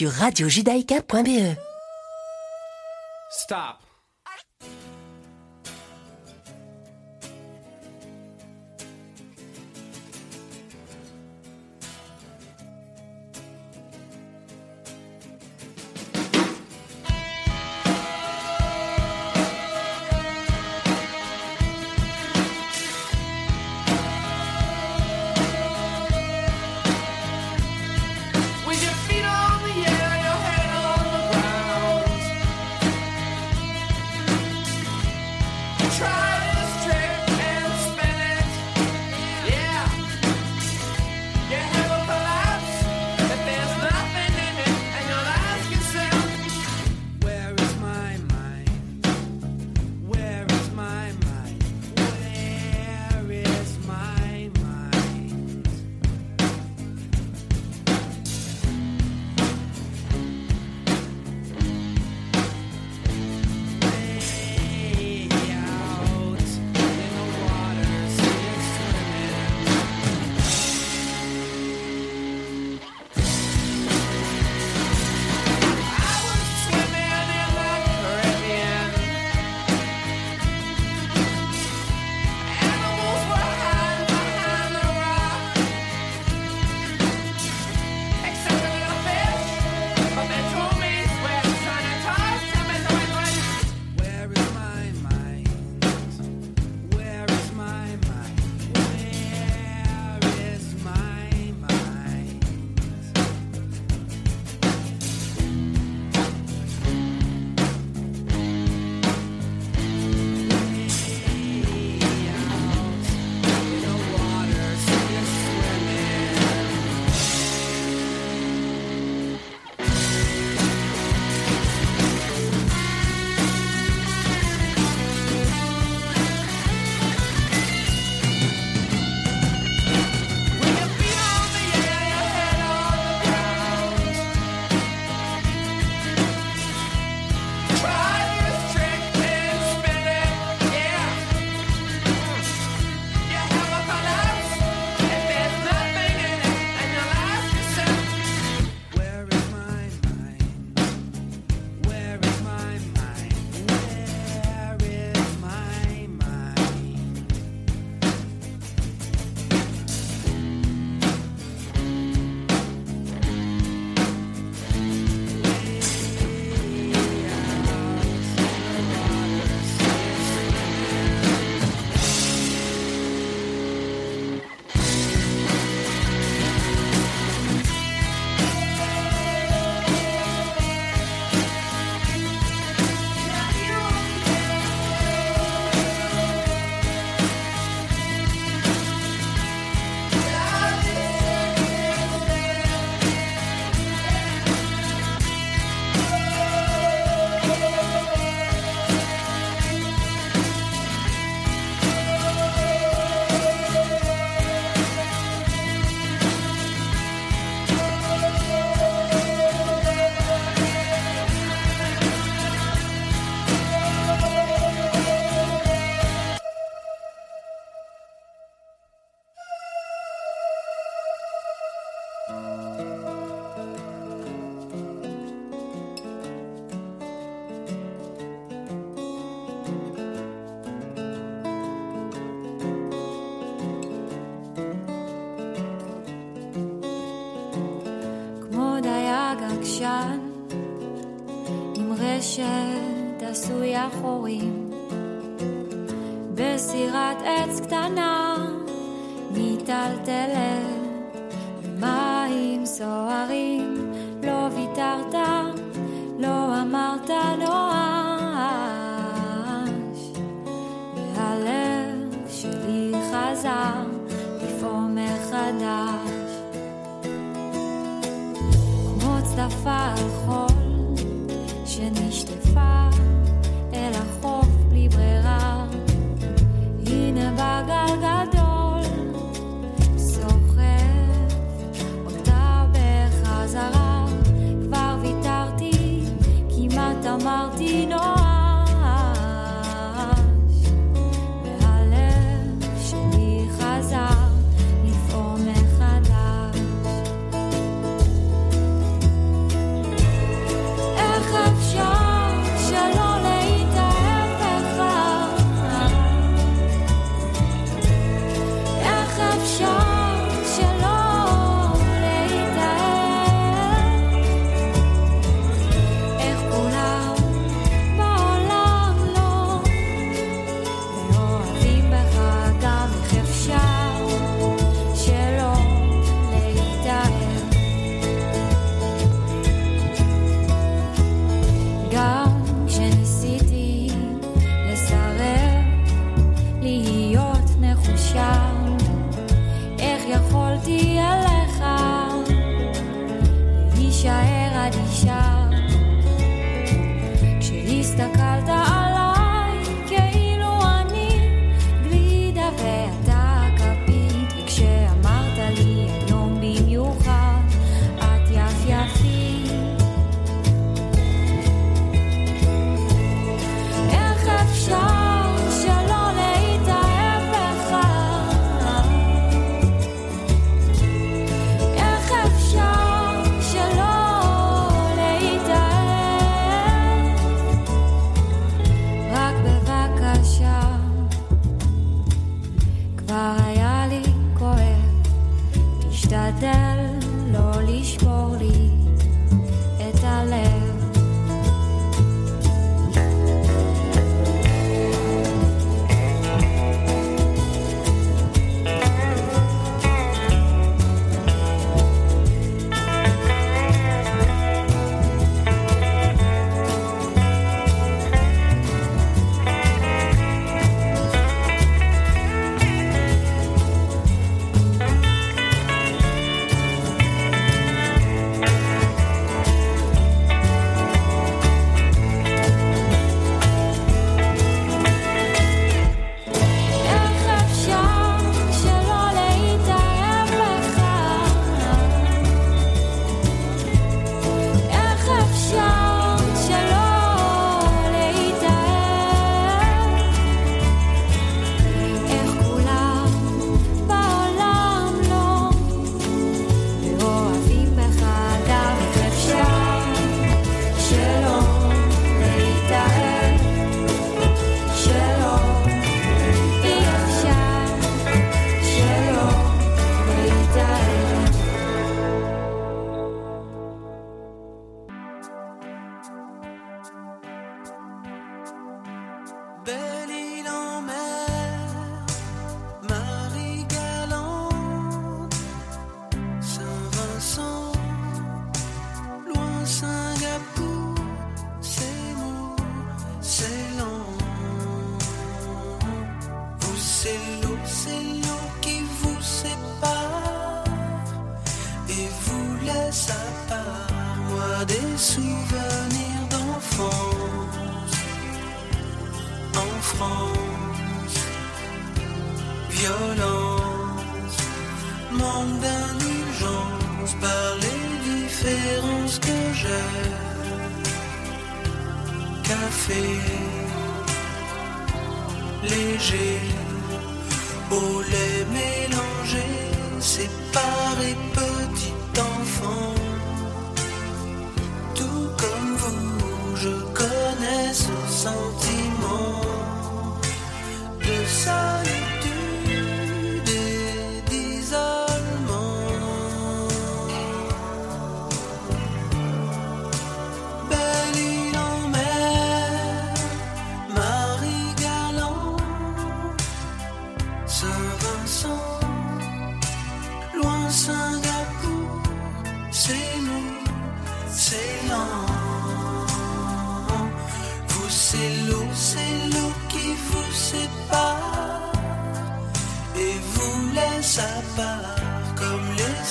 sur radiojudaïka.be. Stop.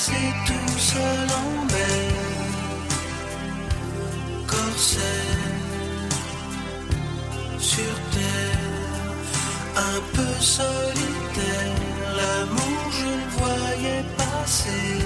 C'est tout seul en mer, corsaire sur terre, un peu solitaire, l'amour je le voyais passer.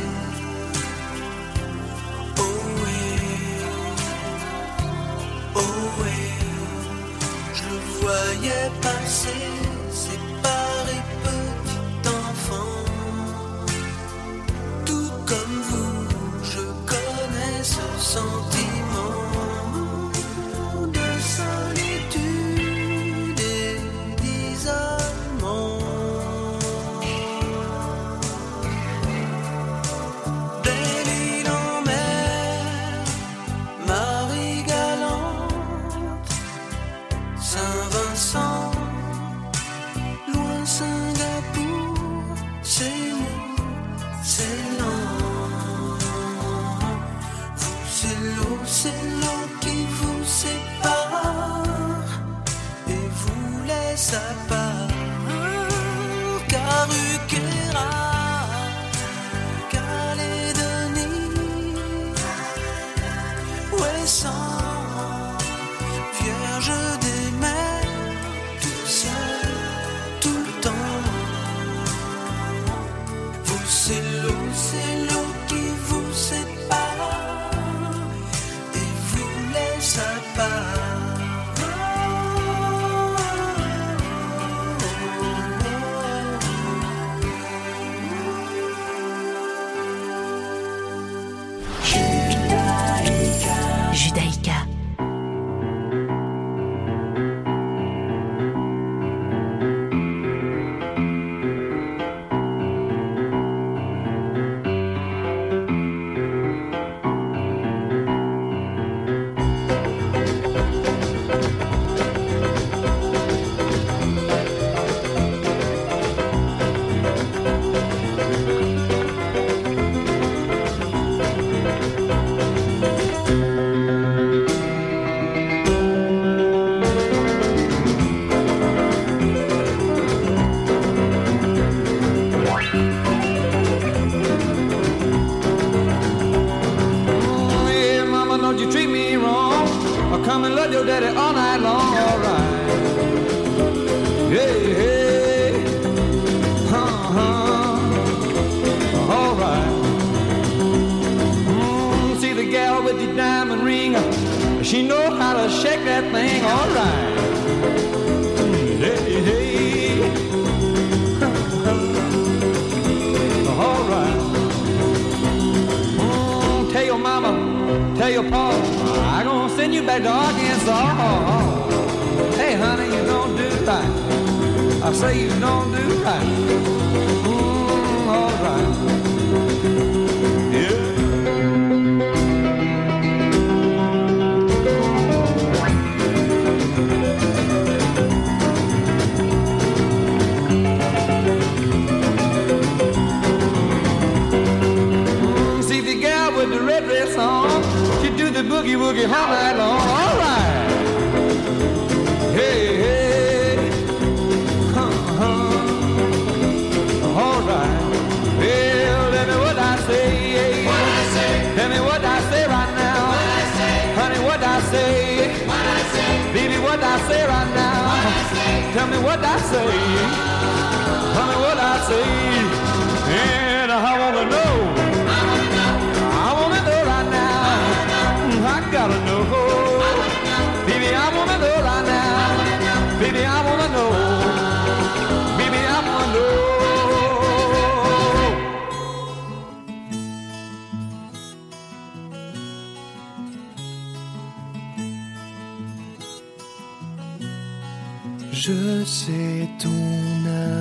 Je sais ton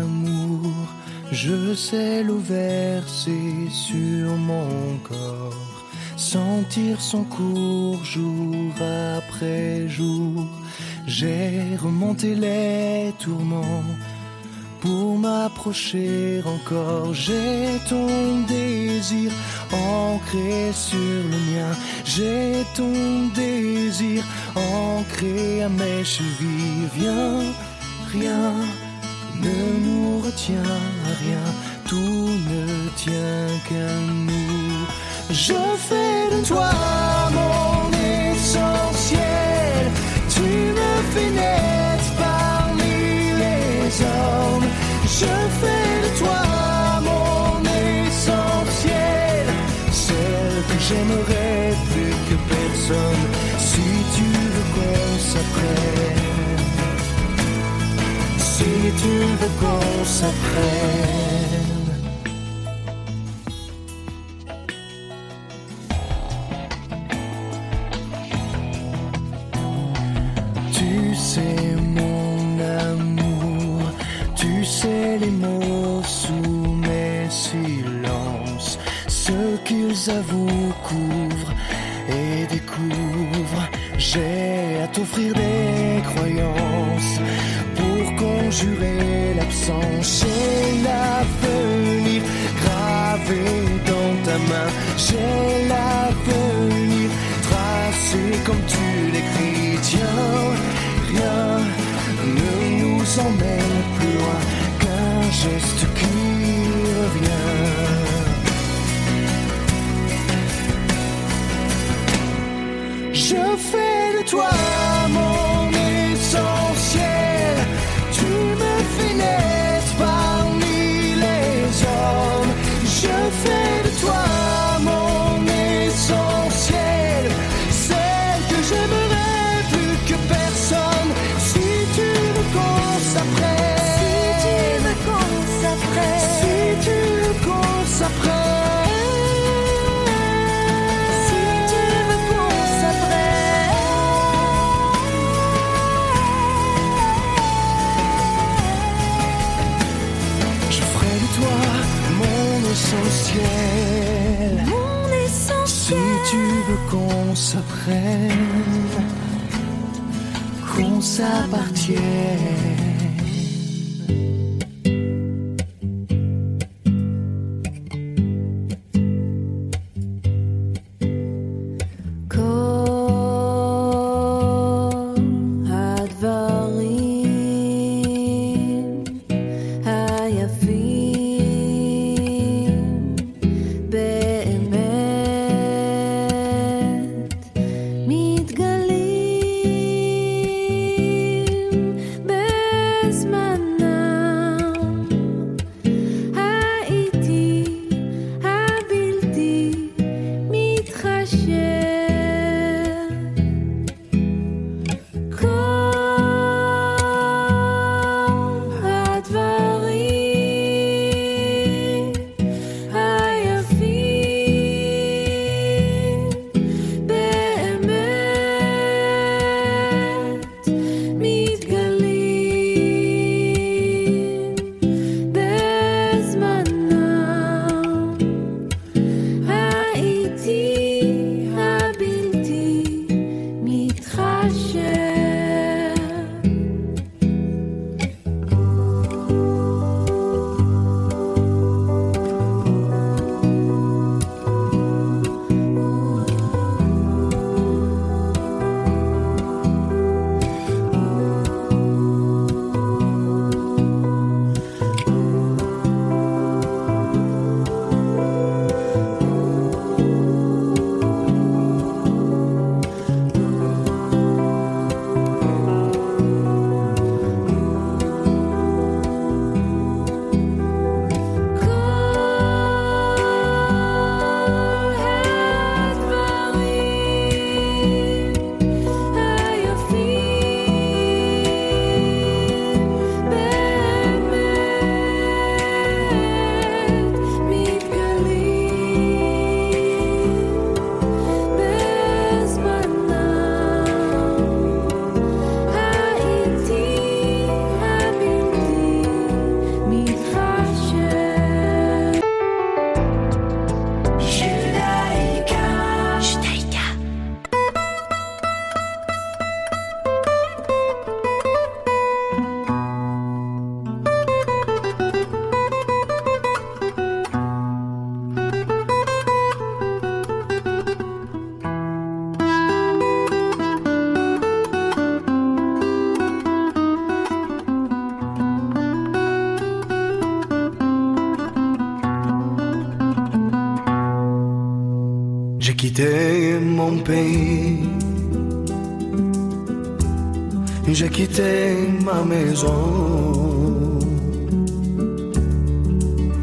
amour, je sais l'eau sur mon corps sentir son cours jour après jour. J'ai remonté les tourments pour m'approcher encore. J'ai ton désir ancré sur le mien. J'ai ton désir ancré à mes chevilles. Viens, rien ne nous retient rien. Tout ne tient qu'à nous. Je fais de toi mon essentiel. Tu me fais naître parmi les hommes. Je fais de toi mon essentiel. Celle que j'aimerais plus que personne. Si tu veux qu'on s'apprenne. Si tu veux qu'on s'apprenne. Sais mon amour, tu sais les mots sous mes silences, ce qu'ils avouent couvrent et découvrent. J'ai à t'offrir des croyances pour conjurer l'absence. J'ai l'avenir gravé dans ta main. J'ai l'avenir tracé comme tu l'écris. Nous emmène plus loin qu'un geste qui revient. Je fais de toi tu veux qu'on s'apprenne, qu'on s'appartienne.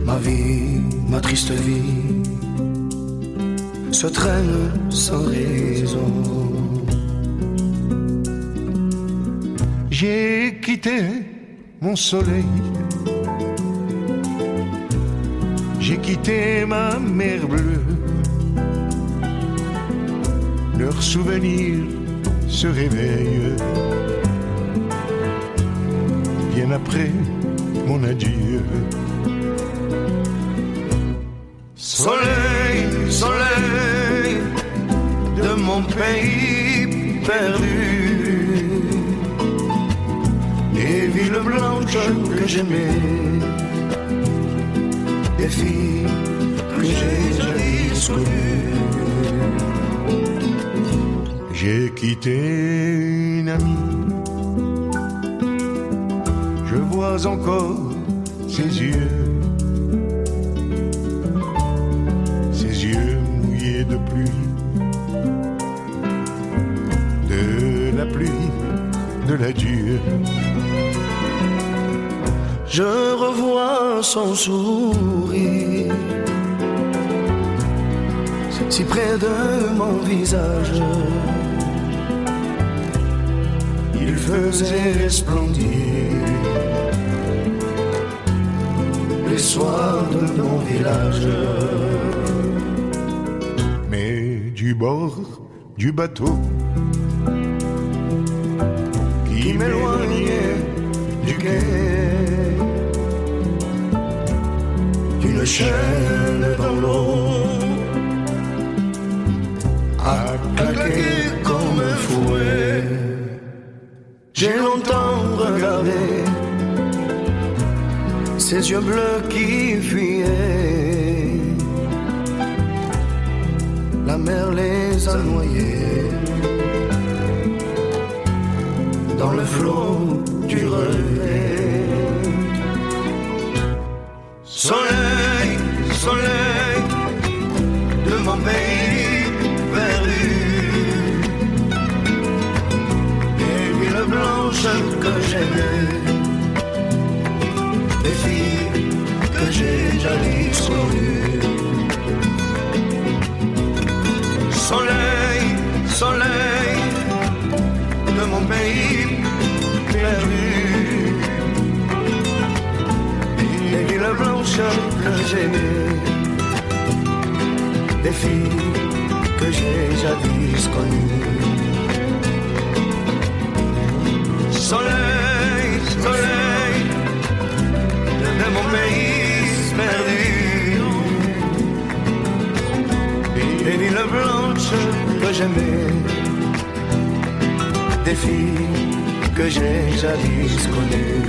Ma vie, ma triste vie se traîne sans raison. J'ai quitté mon soleil. J'ai quitté ma mer bleue. Leurs souvenirs se réveillent. Après mon adieu. Soleil, soleil de mon pays perdu. Les villes blanches que j'aimais, les filles que j'ai jadis connues. J'ai quitté une amie. Encore ses yeux. Ses yeux mouillés de pluie. De la pluie, de l'adieu. Je revois son sourire si près de mon visage. Il faisait resplendir soirs de mon village. Mais du bord du bateau qui m'éloignait du quai. Une chaîne dans l'eau a claqué comme un fouet. J'ai longtemps regardé ses yeux bleus qui fuyaient. La mer les a noyés dans le flot du relais. Soleil, soleil de mon pays perdu. Des villes blanches que j'aimais, des filles j'ai jadis connues. Soleil, soleil de mon pays perdu. Des villes blanches que j'aimais, des filles que j'ai jadis connues. Soleil, soleil de mon pays Villes blanches que j'aimais, des filles que j'ai jadis connues.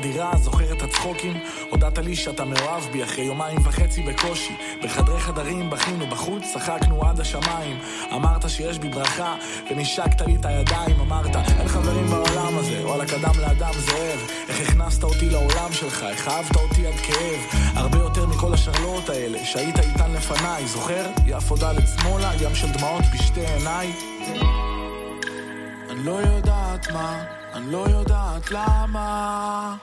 הדירה? זוכר את הצחוקים? הודעת לי שאתה מאוהב בי אחרי יומיים וחצי בקושי. בחדרי חדרים בכינו בחוץ, צחקנו עד השמיים. אמרת שיש בי ברכה, ונשקת לי את הידיים. אמרת, אין חברים בעולם הזה, וואלה קדם לאדם זאב. איך הכנסת אותי לעולם שלך, איך אהבת אותי עד כאב. הרבה יותר מכל השרלואות האלה, שהיית איתן לפניי. זוכר? יפו דלת שמאלה, ים של דמעות בשתי עיניי. אני לא יודעת מה, אני לא יודעת למה.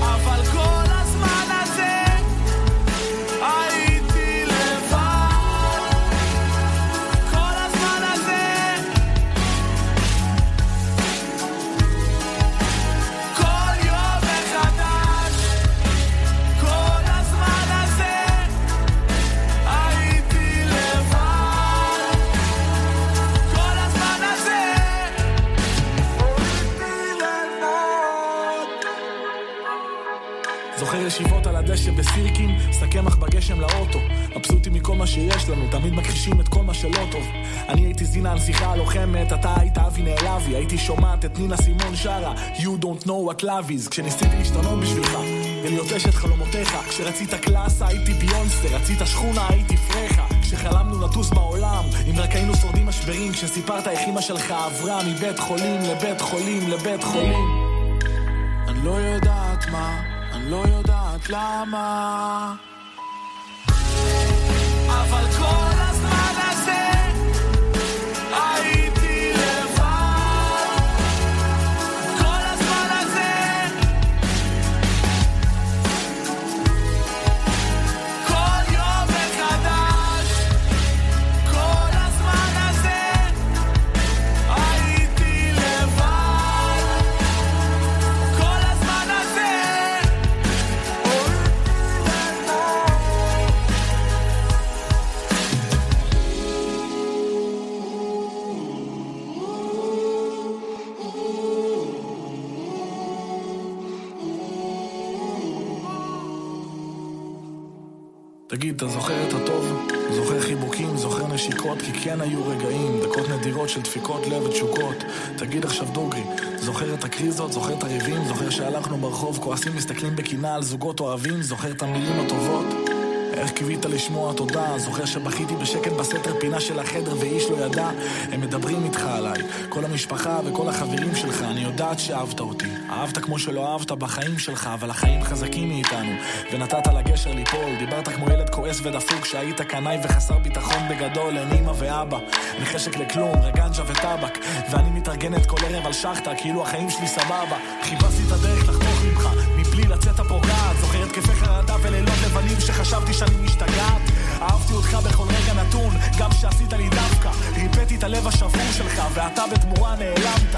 אבל כל רחובות על הדשא בסירקין, שק קמח בגשם לאוטו. מבסוטים מכל מה שיש לנו, תמיד מכחישים את כל מה שלא טוב. אני הייתי זינה הנסיכה הלוחמת, אתה היית אבי נעלבי, הייתי שומעת את נינה סימון שרה, You don't know what love is, כשניסיתי להשתנות בשבילך, ולהיות אשת חלומותיך, כשרצית קלאסה הייתי ביונסטר, רצית שכונה הייתי פרחה, כשחלמנו לטוס בעולם, אם רק היינו שורדים משברים, כשסיפרת איך אמא שלך עברה מבית חולים לבית חולים לבית חולים. אני לא יודעת מה, לא יודעת למה. אבל כל הזמן הזה תגיד, אתה זוכר את הטוב? זוכר חיבוקים, זוכר נשיקות, כי כן היו רגעים, דקות נדירות של דפיקות לב ותשוקות. תגיד עכשיו דוגרי, זוכר את הקריזות, זוכר את הריבים, זוכר שהלכנו ברחוב, כועסים, מסתכלים בקנאה על זוגות אוהבים, זוכר את המילים הטובות? איך קיווית לשמוע תודה, זוכר שבכיתי בשקט בסתר פינה של החדר ואיש לא ידע, הם מדברים איתך עליי, כל המשפחה וכל החברים שלך, אני יודעת שאהבת אותי, אהבת כמו שלא אהבת בחיים שלך, אבל החיים חזקים מאיתנו, ונתת לגשר ליפול, דיברת כמו ילד כועס ודפוק, שהיית קנאי וחסר ביטחון בגדול, אין אמא ואבא, אין חשק לכלום, רגנג'ה וטבק, ואני מתארגנת כל ערב על שחטה, כאילו החיים שלי סבבה, חיפשתי את הדרך לחתוך אותך בכל רגע נתון, גם שעשית לי דווקא ריפאתי את הלב השבור שלך, ואתה בתמורה נעלמת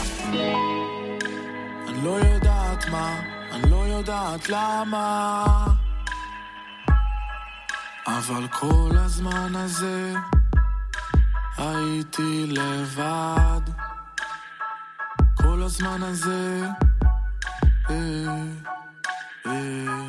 אני לא יודעת מה, אני לא יודעת למה. אבל כל הזמן הזה הייתי לבד. כל הזמן הזה, אה, אה.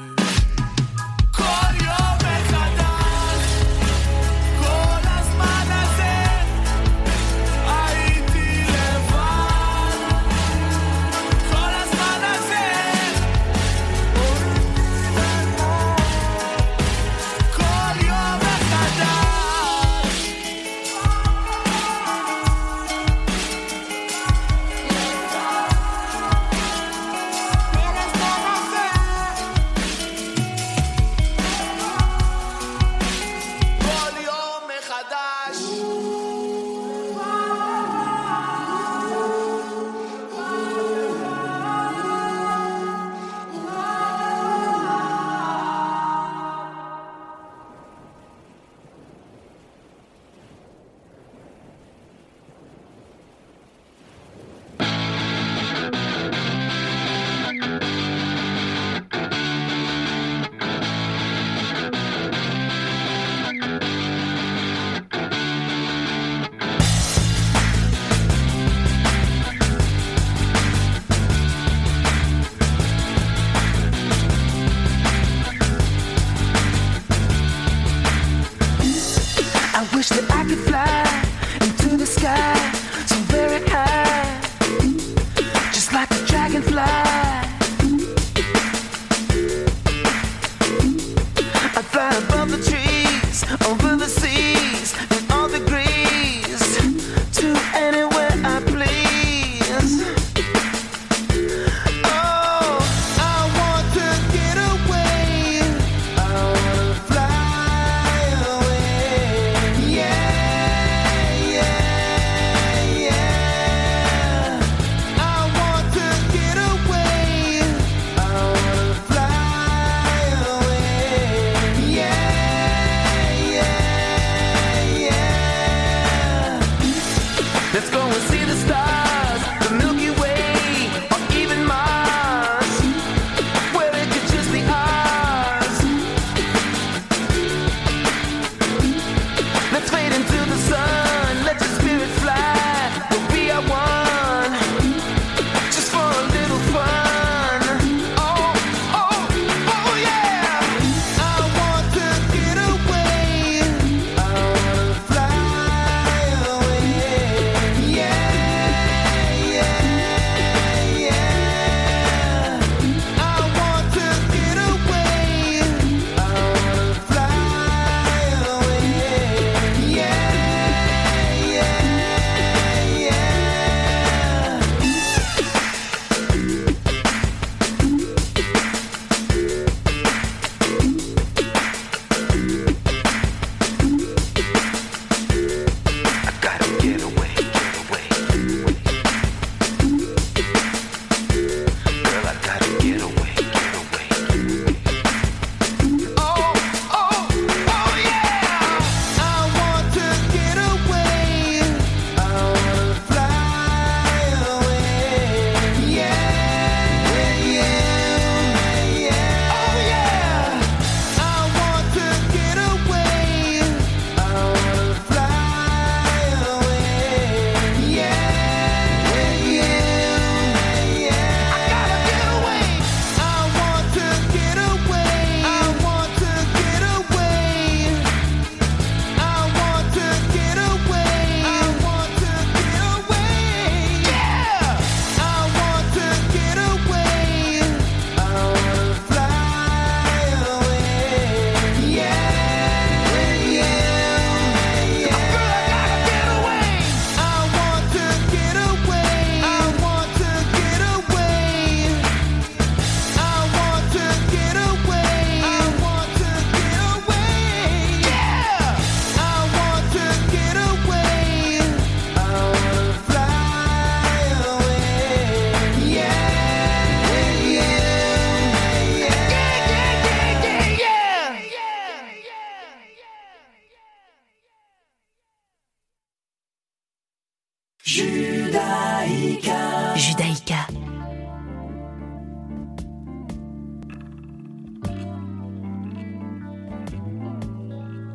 Judaïka.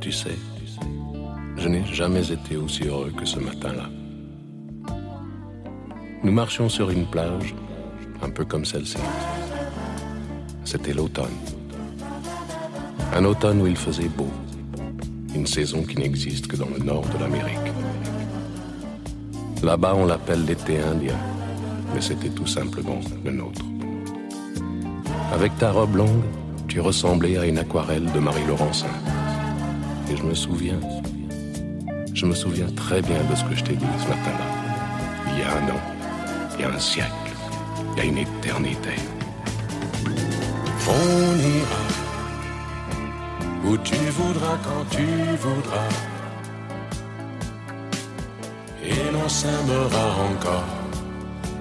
Tu sais, je n'ai jamais été aussi heureux que ce matin-là. Nous marchions sur une plage, un peu comme celle-ci. C'était l'automne. Un automne où il faisait beau. Une saison qui n'existe que dans le nord de l'Amérique. Là-bas, on l'appelle l'été indien, mais c'était tout simplement le nôtre. Avec ta robe longue, tu ressemblais à une aquarelle de Marie Laurencin. Et je me souviens, je me souviens très bien de ce que je t'ai dit ce matin-là. Il y a un an, il y a un siècle, il y a une éternité. On ira où tu voudras quand tu voudras. S'aimera encore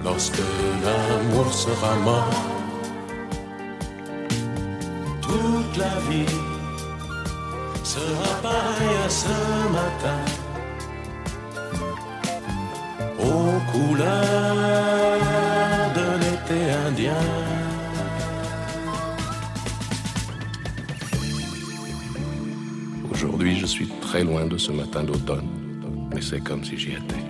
lorsque l'amour sera mort. Toute la vie sera pareille à ce matin. Aux couleurs de l'été indien. Aujourd'hui, je suis très loin de ce matin d'automne, mais c'est comme si j'y étais.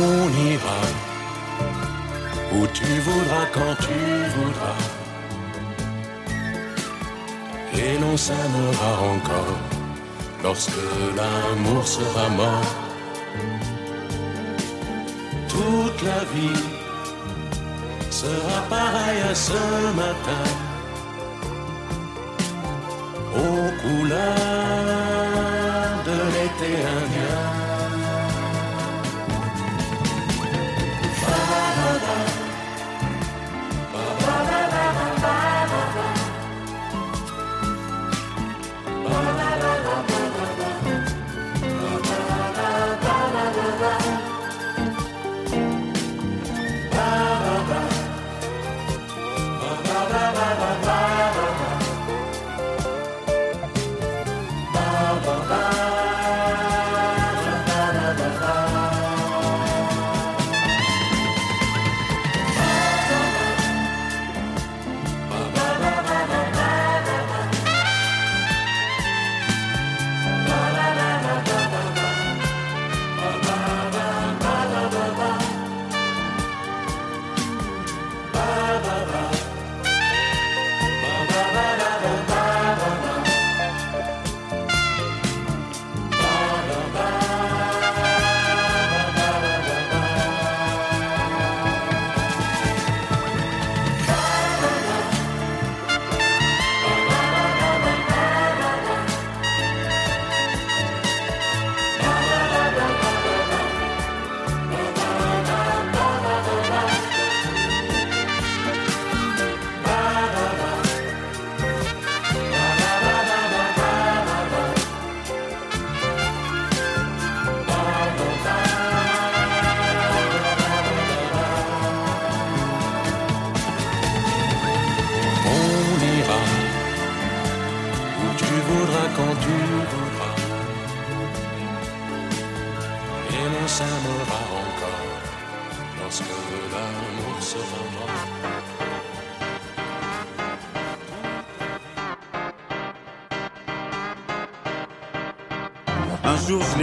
On ira où tu voudras quand tu voudras. Et l'on s'aimera encore lorsque l'amour sera mort. Toute la vie sera pareille à ce matin aux couleurs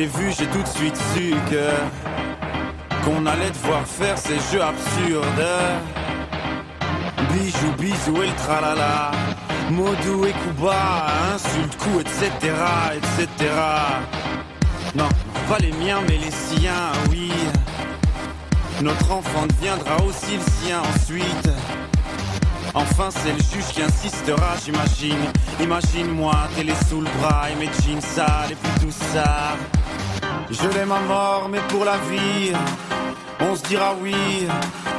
l'ai vu, j'ai tout de suite su que qu'on allait devoir faire ces jeux absurdes. Bijou, bisou et le tralala. Modou et Kuba, insulte, coup, etc., etc. Non, pas les miens, mais les siens, oui. Notre enfant deviendra aussi le sien ensuite. Enfin, c'est le juge qui insistera, j'imagine. Imagine-moi, télé sous le bras et mes jeans sales et puis tout ça. Je l'aime à mort, mais pour la vie, on se dira oui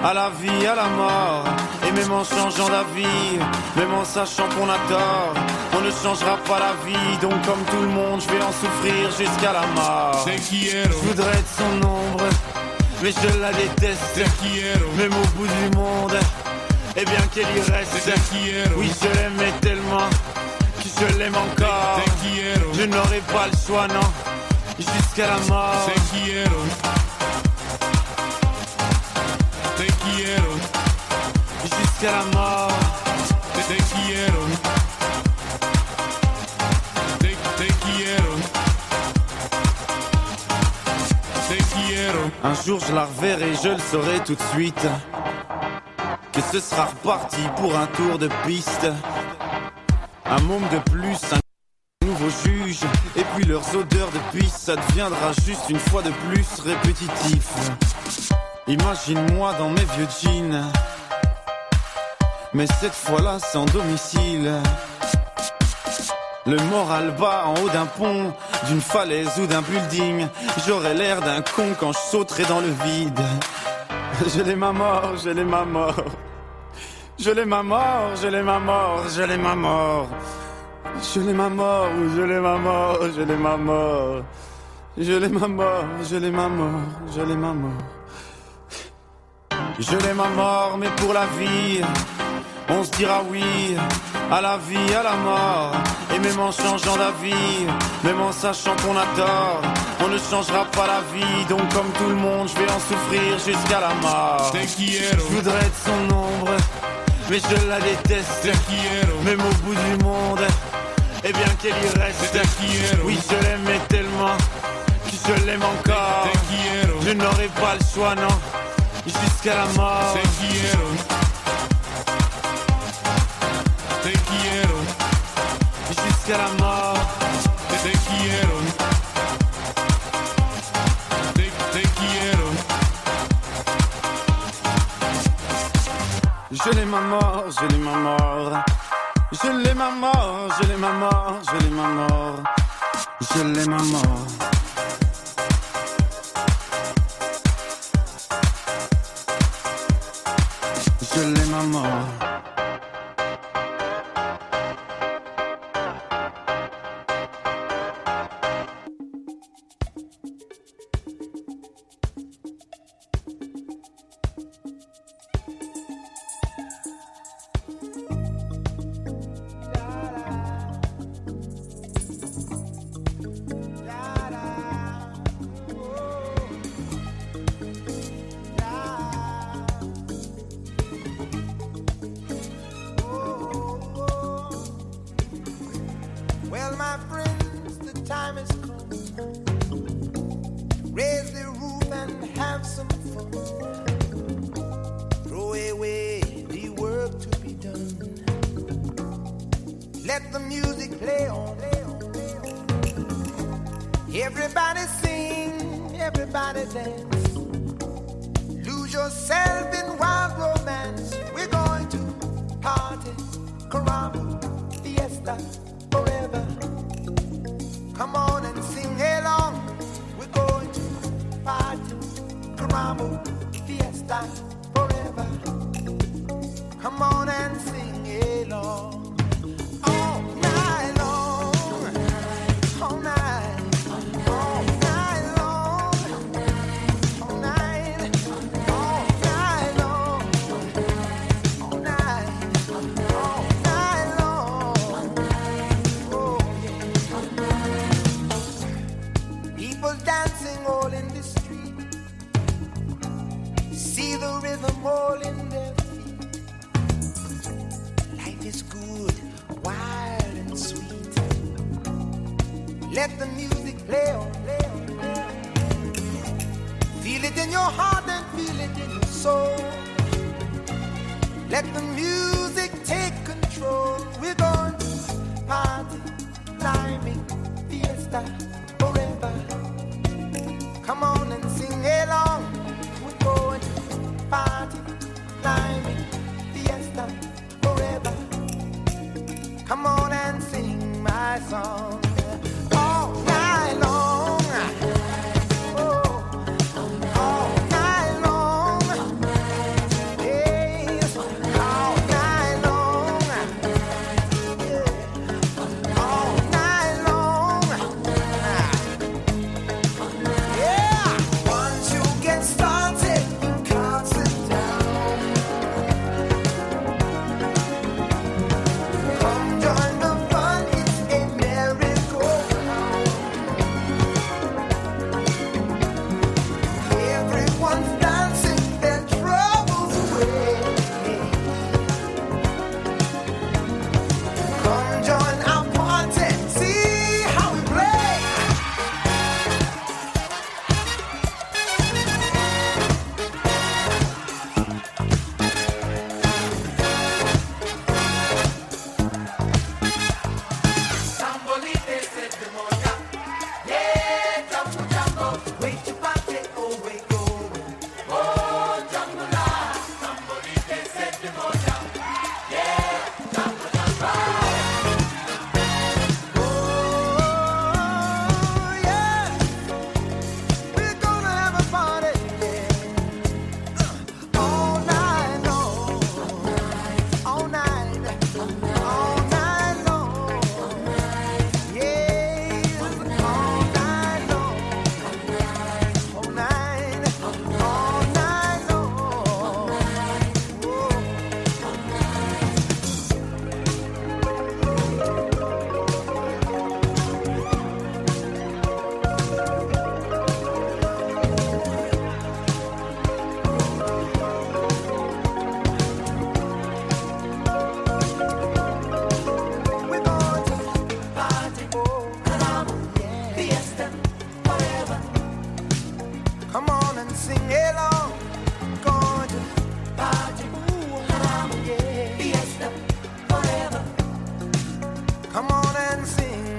à la vie, à la mort. Et même en changeant d'avis, même en sachant qu'on a tort, on ne changera pas la vie. Donc, comme tout le monde, je vais en souffrir jusqu'à la mort. Je voudrais être son ombre, mais je la déteste. Même au bout du monde, et bien qu'elle y reste. Oui, je l'aimais tellement que je l'aime encore. Je n'aurai pas le choix, non, jusqu'à la mort. Jusqu'à la mort. Te quiero. Te, te quiero. Te quiero. Un jour je la reverrai, je le saurai tout de suite. Que ce sera reparti pour un tour de piste. Un môme de plus, un nouveau Et puis leurs odeurs de piste, ça deviendra juste une fois de plus répétitif. Imagine-moi dans mes vieux jeans. Mais cette fois-là, sans domicile. Le moral bas en haut d'un pont, d'une falaise ou d'un building. J'aurais l'air d'un con quand je sauterai dans le vide. Je l'ai ma mort, je l'ai ma mort. Je l'ai ma mort, je l'ai ma mort, je l'ai ma mort. Je l'ai ma mort, je l'ai ma mort, je l'ai ma mort. Je l'ai ma mort, je l'ai ma mort, je l'ai ma mort. Je l'ai ma mort, mais pour la vie, on se dira oui à la vie, à la mort. Et même en changeant d'avis, même en sachant qu'on a tort, on ne changera pas la vie. Donc, comme tout le monde, je vais en souffrir jusqu'à la mort. Je voudrais être son ombre, mais je la déteste. Même au bout du monde, et bien qu'elle y reste. Oui, je l'aimais tellement que je l'aime encore. Je n'aurai pas le choix, non, jusqu'à la mort. Jusqu'à la mort. Te quiero. Te, te quiero. Je l'ai ma mort, je l'ai ma mort. Je l'ai ma mort, je l'ai ma mort, je l'ai ma mort. Je l'ai ma mort. Je l'ai ma mort.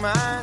mind.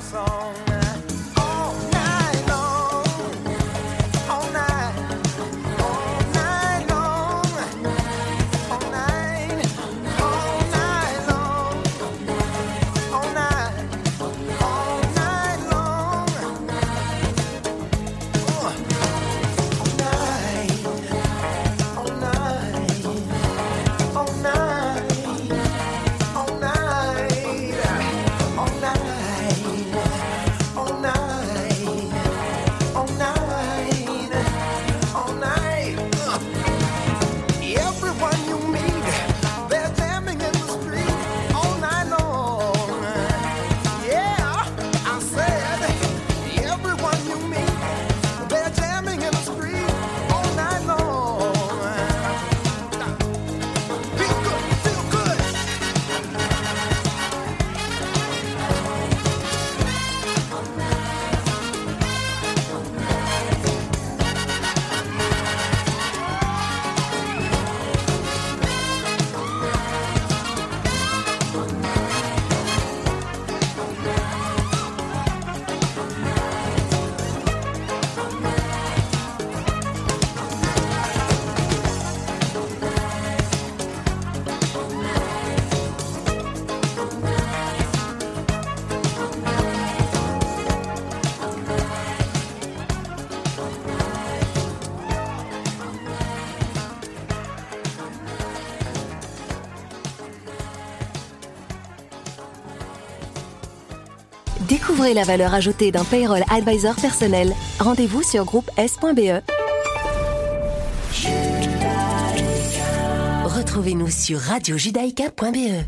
La valeur ajoutée d'un payroll advisor personnel. Rendez-vous sur groupe S.be. Retrouvez-nous sur radiojudaïka.be.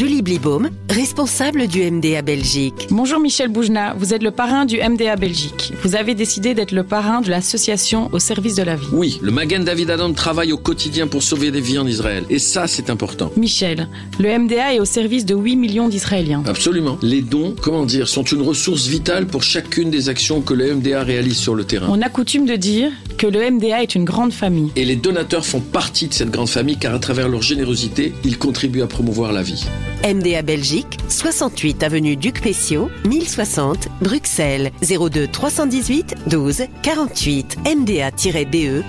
Julie Blibaum, responsable du MDA Belgique. Bonjour Michel Boujna, vous êtes le parrain du MDA Belgique. Vous avez décidé d'être le parrain de l'association au service de la vie. Oui, le Magen David Adam travaille au quotidien pour sauver des vies en Israël. Et ça, c'est important. Michel, le MDA est au service de 8 millions d'Israéliens. Absolument. Les dons, comment dire, sont une ressource vitale pour chacune des actions que le MDA réalise sur le terrain. On a coutume de dire que le MDA est une grande famille. Et les donateurs font partie de cette grande famille car à travers leur générosité, ils contribuent à promouvoir la vie. MDA Belgique, 68 avenue Duc Pessiot, 1060 Bruxelles, 02 318 12 48 mda-be.org.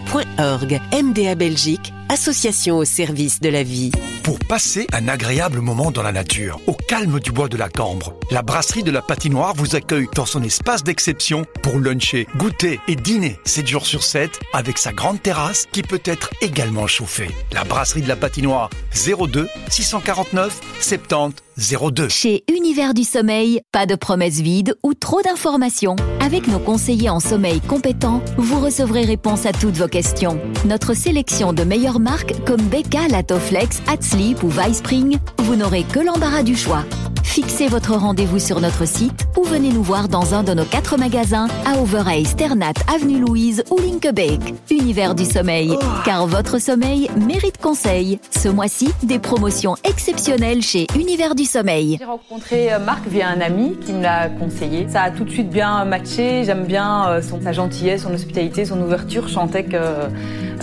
MDA Belgique, association au service de la vie. Pour passer un agréable moment dans la nature, au calme du bois de la Cambre, la brasserie de la patinoire vous accueille dans son espace d'exception pour luncher, goûter et dîner 7 jours sur 7 avec sa grande terrasse qui peut être également chauffée. La brasserie de la patinoire 02 649 70 02. Chez Univers du Sommeil, pas de promesses vides ou trop d'informations. Avec nos conseillers en sommeil compétents, vous recevrez réponse à toutes vos questions. Notre sélection de meilleures marques comme Becca, Latoflex, Hatsleep ou Vispring, vous n'aurez que l'embarras du choix. Fixez votre rendez-vous sur notre site ou venez nous voir dans un de nos quatre magasins à Overay, Sternat, Avenue Louise ou Linkebeek. Univers du sommeil, car votre sommeil mérite conseil. Ce mois-ci, des promotions exceptionnelles chez Univers du sommeil. J'ai rencontré euh, Marc via un ami qui me l'a conseillé. Ça a tout de suite bien matché. J'aime bien euh, sa gentillesse, son hospitalité, son ouverture. Je sentais que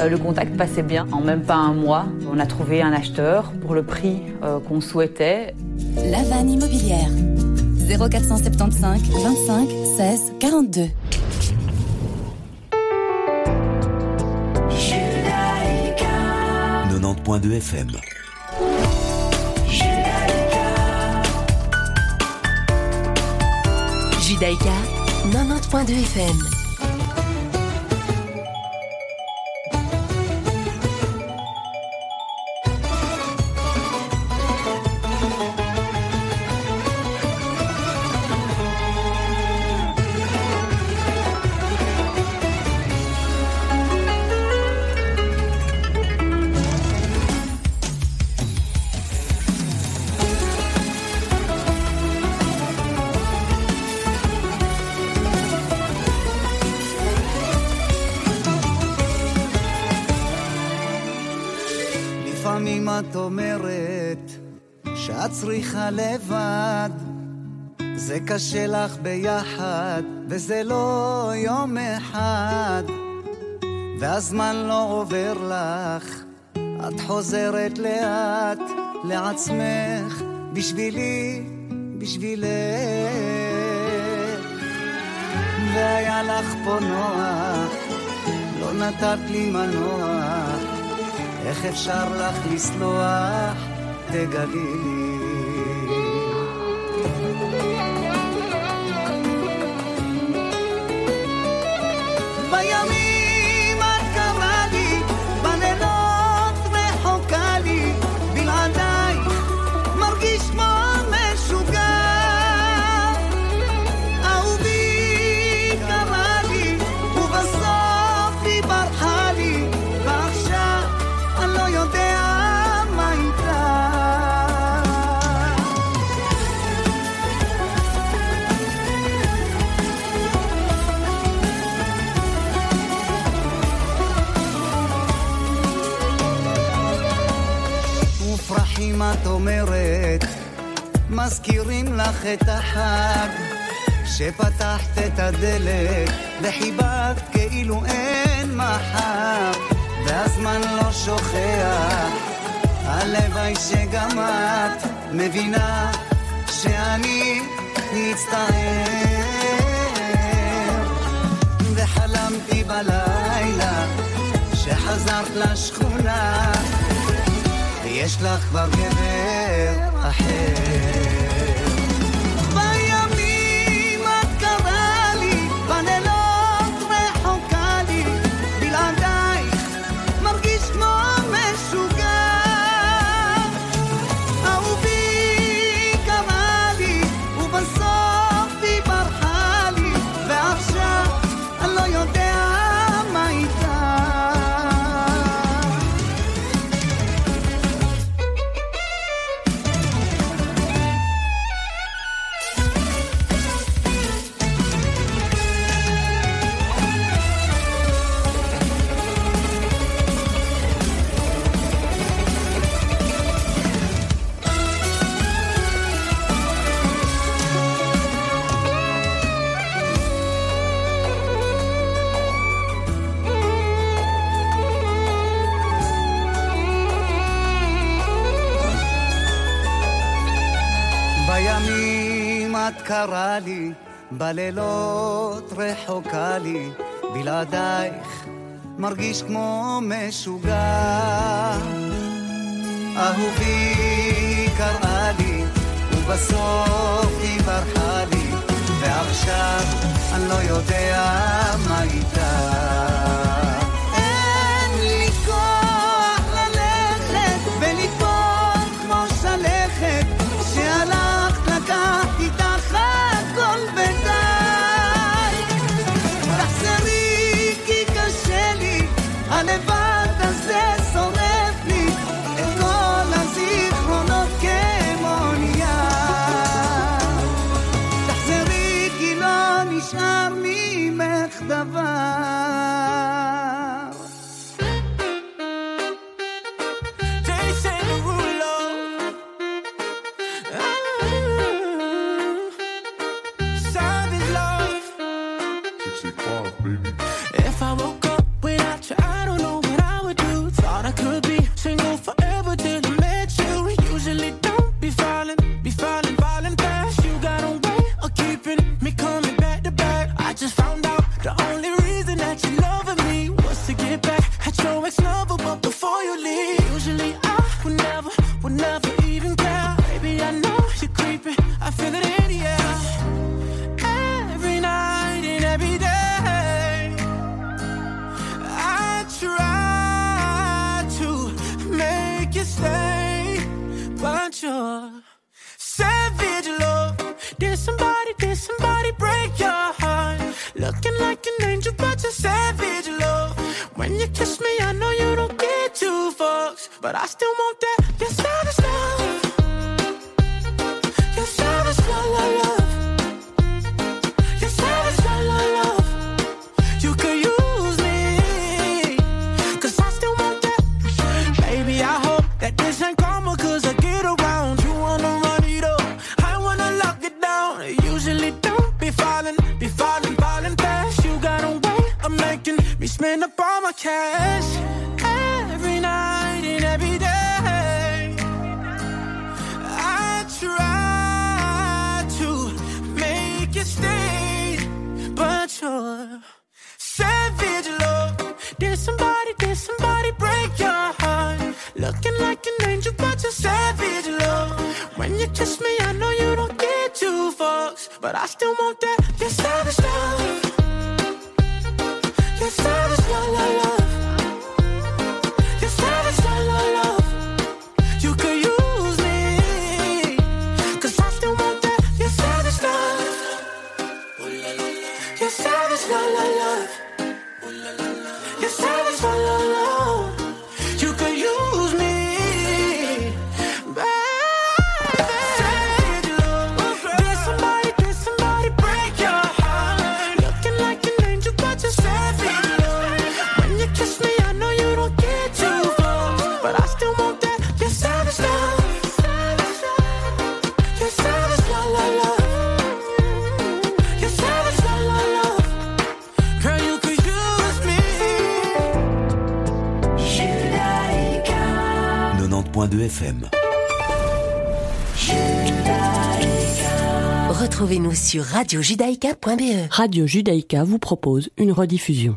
le contact passait bien. En même pas un mois, on a trouvé un acheteur pour le prix euh, qu'on souhaitait. La vanne immobilière. 0475 25 16 42. 90.2 FM. Judaïka, 90.2 FM. קשה לך ביחד, וזה לא יום אחד, והזמן לא עובר לך, את חוזרת לאט לעצמך, בשבילי, בשבילך. והיה לך פה נוח, לא נתת לי מנוח, איך אפשר לך לסלוח, תגלי לי. מזכירים לך את החג שפתחת את הדלת וחיבקת כאילו אין מחר והזמן לא שוכח. הלוואי שגם את מבינה שאני מצטער. וחלמתי בלילה שחזרת לשכונה ויש לך כבר גבר. ahead. בלילות רחוקה לי, בלעדייך מרגיש כמו משוגע. אהובי קראה לי, ובסוף היא ברחה לי, ועכשיו אני לא יודע מה איתה. Did somebody, did somebody break your heart? Looking like an angel, but you're savage love. When you kiss me, I know you don't get two fucks, but I still want that, that savage love. radiojudaïka.be. Radio Judaïka vous propose une rediffusion.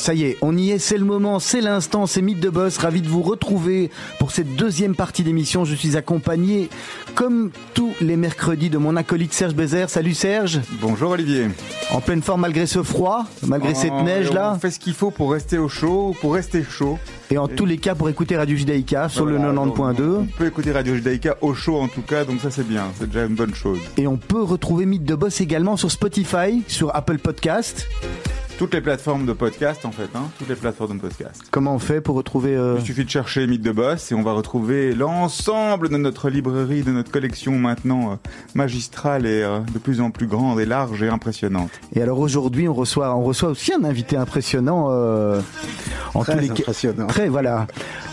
Ça y est, on y est, c'est le moment, c'est l'instant, c'est Mythe de Boss, ravi de vous retrouver pour cette deuxième partie d'émission. Je suis accompagné, comme tous les mercredis, de mon acolyte Serge Bézère. Salut Serge. Bonjour Olivier. En pleine forme malgré ce froid, malgré cette Oh, neige là. On fait ce qu'il faut pour rester au chaud, pour rester chaud. Et en tous les cas, pour écouter Radio Judaïka sur Voilà, le donc, 90.2. On peut écouter Radio Judaïka au chaud en tout cas, donc ça c'est bien, c'est déjà une bonne chose. Et on peut retrouver Mythe de Boss également sur Spotify, sur Apple Podcast. Toutes les plateformes de podcast en fait, hein, toutes les plateformes de podcast. Comment on fait pour retrouver euh, Il suffit de chercher Mythe de Boss et on va retrouver l'ensemble de notre librairie, de notre collection maintenant euh, magistrale et euh, de plus en plus grande et large et impressionnante. Et alors aujourd'hui, on reçoit, on reçoit aussi un invité impressionnant. euh, en Très tous les cas- impressionnant. Très voilà.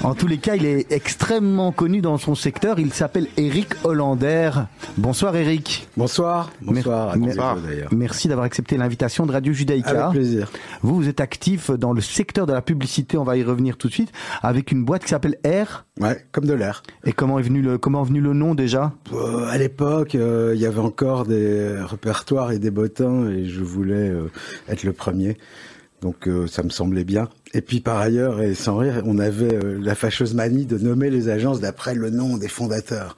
En tous les cas, il est extrêmement connu dans son secteur. Il s'appelle Eric Hollander. Bonsoir Eric. Bonsoir. Bonsoir. à tous les deux, d'ailleurs. Merci d'avoir accepté l'invitation de Radio Judaïka. Avec plaisir. Vous, vous êtes actif dans le secteur de la publicité. On va y revenir tout de suite avec une boîte qui s'appelle Air. Ouais, comme de l'air. Et comment est venu le comment est venu le nom déjà? Euh, à l'époque, euh, il y avait encore des répertoires et des bottins et je voulais euh, être le premier. Donc euh, ça me semblait bien. Et puis par ailleurs, et sans rire, on avait euh, la fâcheuse manie de nommer les agences d'après le nom des fondateurs.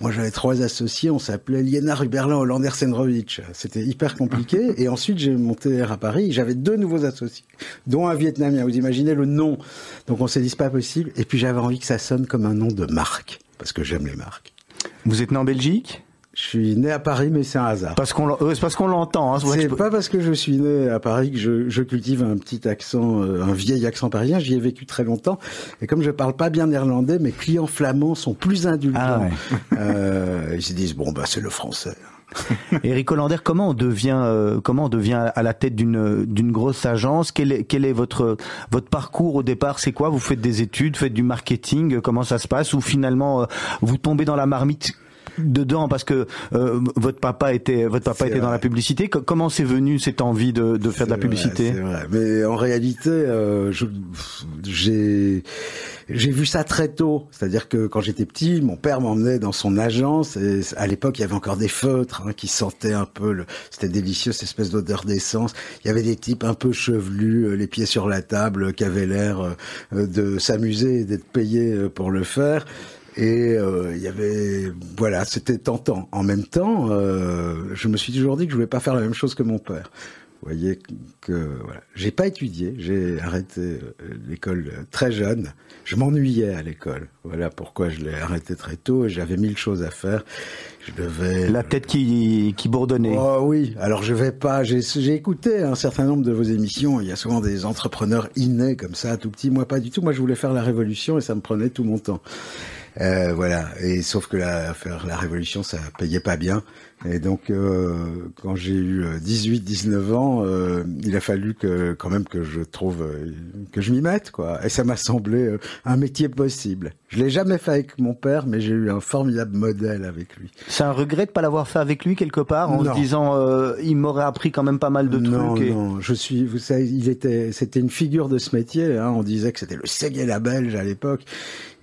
Moi j'avais trois associés, on s'appelait Liena Ruberlin Hollander Senrovich. C'était hyper compliqué. et ensuite j'ai monté à Paris, j'avais deux nouveaux associés, dont un Vietnamien. Vous imaginez le nom. Donc on s'est dit c'est pas possible. Et puis j'avais envie que ça sonne comme un nom de marque, parce que j'aime les marques. Vous êtes né en Belgique? Je suis né à Paris, mais c'est un hasard. Parce qu'on euh, c'est parce qu'on l'entend. hein. C'est peux- pas parce que je suis né à Paris que je, je cultive un petit accent, euh, un vieil accent parisien. J'y ai vécu très longtemps. Et comme je parle pas bien néerlandais, mes clients flamands sont plus indulgents. Ah Euh, ils se disent bon bah c'est le français. Eric Hollander, comment on devient, euh, comment on devient à la tête d'une d'une grosse agence? Quel est, quel est votre votre parcours au départ? C'est quoi? Vous faites des études, faites du marketing Comment ça se passe? Ou finalement euh, vous tombez dans la marmite dedans parce que euh, votre papa était votre papa était dans la publicité. Co- Comment c'est venu cette envie de, de faire de la publicité? vrai. Mais en réalité, euh, j'ai j'ai vu ça très tôt. C'est-à-dire que quand j'étais petit, mon père m'emmenait dans son agence et à l'époque, il y avait encore des feutres hein, qui sentaient un peu. Le... C'était délicieux, cette espèce d'odeur d'essence. Il y avait des types un peu chevelus, euh, les pieds sur la table, euh, qui avaient l'air euh, de s'amuser et d'être payés pour le faire. Et euh, il y avait, voilà, c'était tentant. En même temps, euh, je me suis toujours dit que je voulais pas faire la même chose que mon père. Vous voyez que voilà, j'ai pas étudié, j'ai arrêté euh, l'école très jeune. Je m'ennuyais à l'école. Voilà pourquoi je l'ai arrêté très tôt et j'avais mille choses à faire. Je devais La tête qui qui bourdonnait. Oh oui, alors je vais pas. J'ai j'ai écouté un certain nombre de vos émissions. Il y a souvent des entrepreneurs innés comme ça, tout petit. Moi, pas du tout. Moi, je voulais faire la révolution et ça me prenait tout mon temps. Euh, voilà. Et sauf que la, faire la révolution, ça payait pas bien. Et donc, euh, quand j'ai eu 18-19 ans, euh, il a fallu que, quand même, que je trouve, euh, que je m'y mette, quoi. Et ça m'a semblé euh, un métier possible. Je l'ai jamais fait avec mon père, mais j'ai eu un formidable modèle avec lui. C'est un regret de pas l'avoir fait avec lui quelque part, en se disant, euh, il m'aurait appris quand même pas mal de non, trucs. Non, je suis, vous savez, il était, c'était une figure de ce métier. Hein, on disait que c'était le Ségué la Belge à l'époque,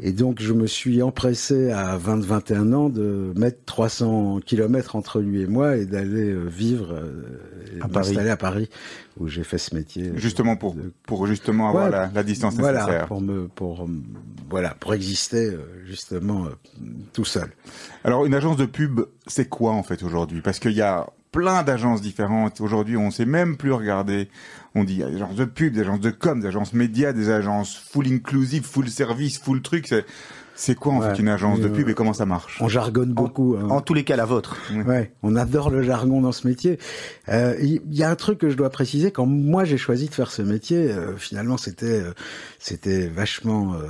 et donc je me suis empressé à 20-21 ans de mettre 300 kilomètres entre lui et moi et d'aller euh, vivre euh, et À m'installer à Paris, où j'ai fait ce métier. Justement pour, pour justement avoir Ouais, la, la distance voilà, nécessaire. pour me, pour, euh, voilà, pour exister euh, justement euh, tout seul. Alors, une agence de pub, c'est quoi en fait aujourd'hui? Parce qu'il y a plein d'agences différentes. Aujourd'hui, on sait même plus regarder. On dit il y a des agences de pub, des agences de com, des agences médias, des agences full inclusive, full service, full truc. C'est, quoi en Ouais, fait une agence de euh, pub et comment ça marche? On jargonne beaucoup. hein. En tous les cas, la vôtre. Ouais, on adore le jargon dans ce métier. Euh, Il y a un truc que je dois préciser. Quand moi j'ai choisi de faire ce métier, euh, finalement c'était euh, c'était vachement euh,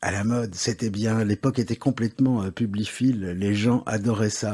à la mode. C'était bien. L'époque était complètement euh, publiphile. Les gens adoraient ça.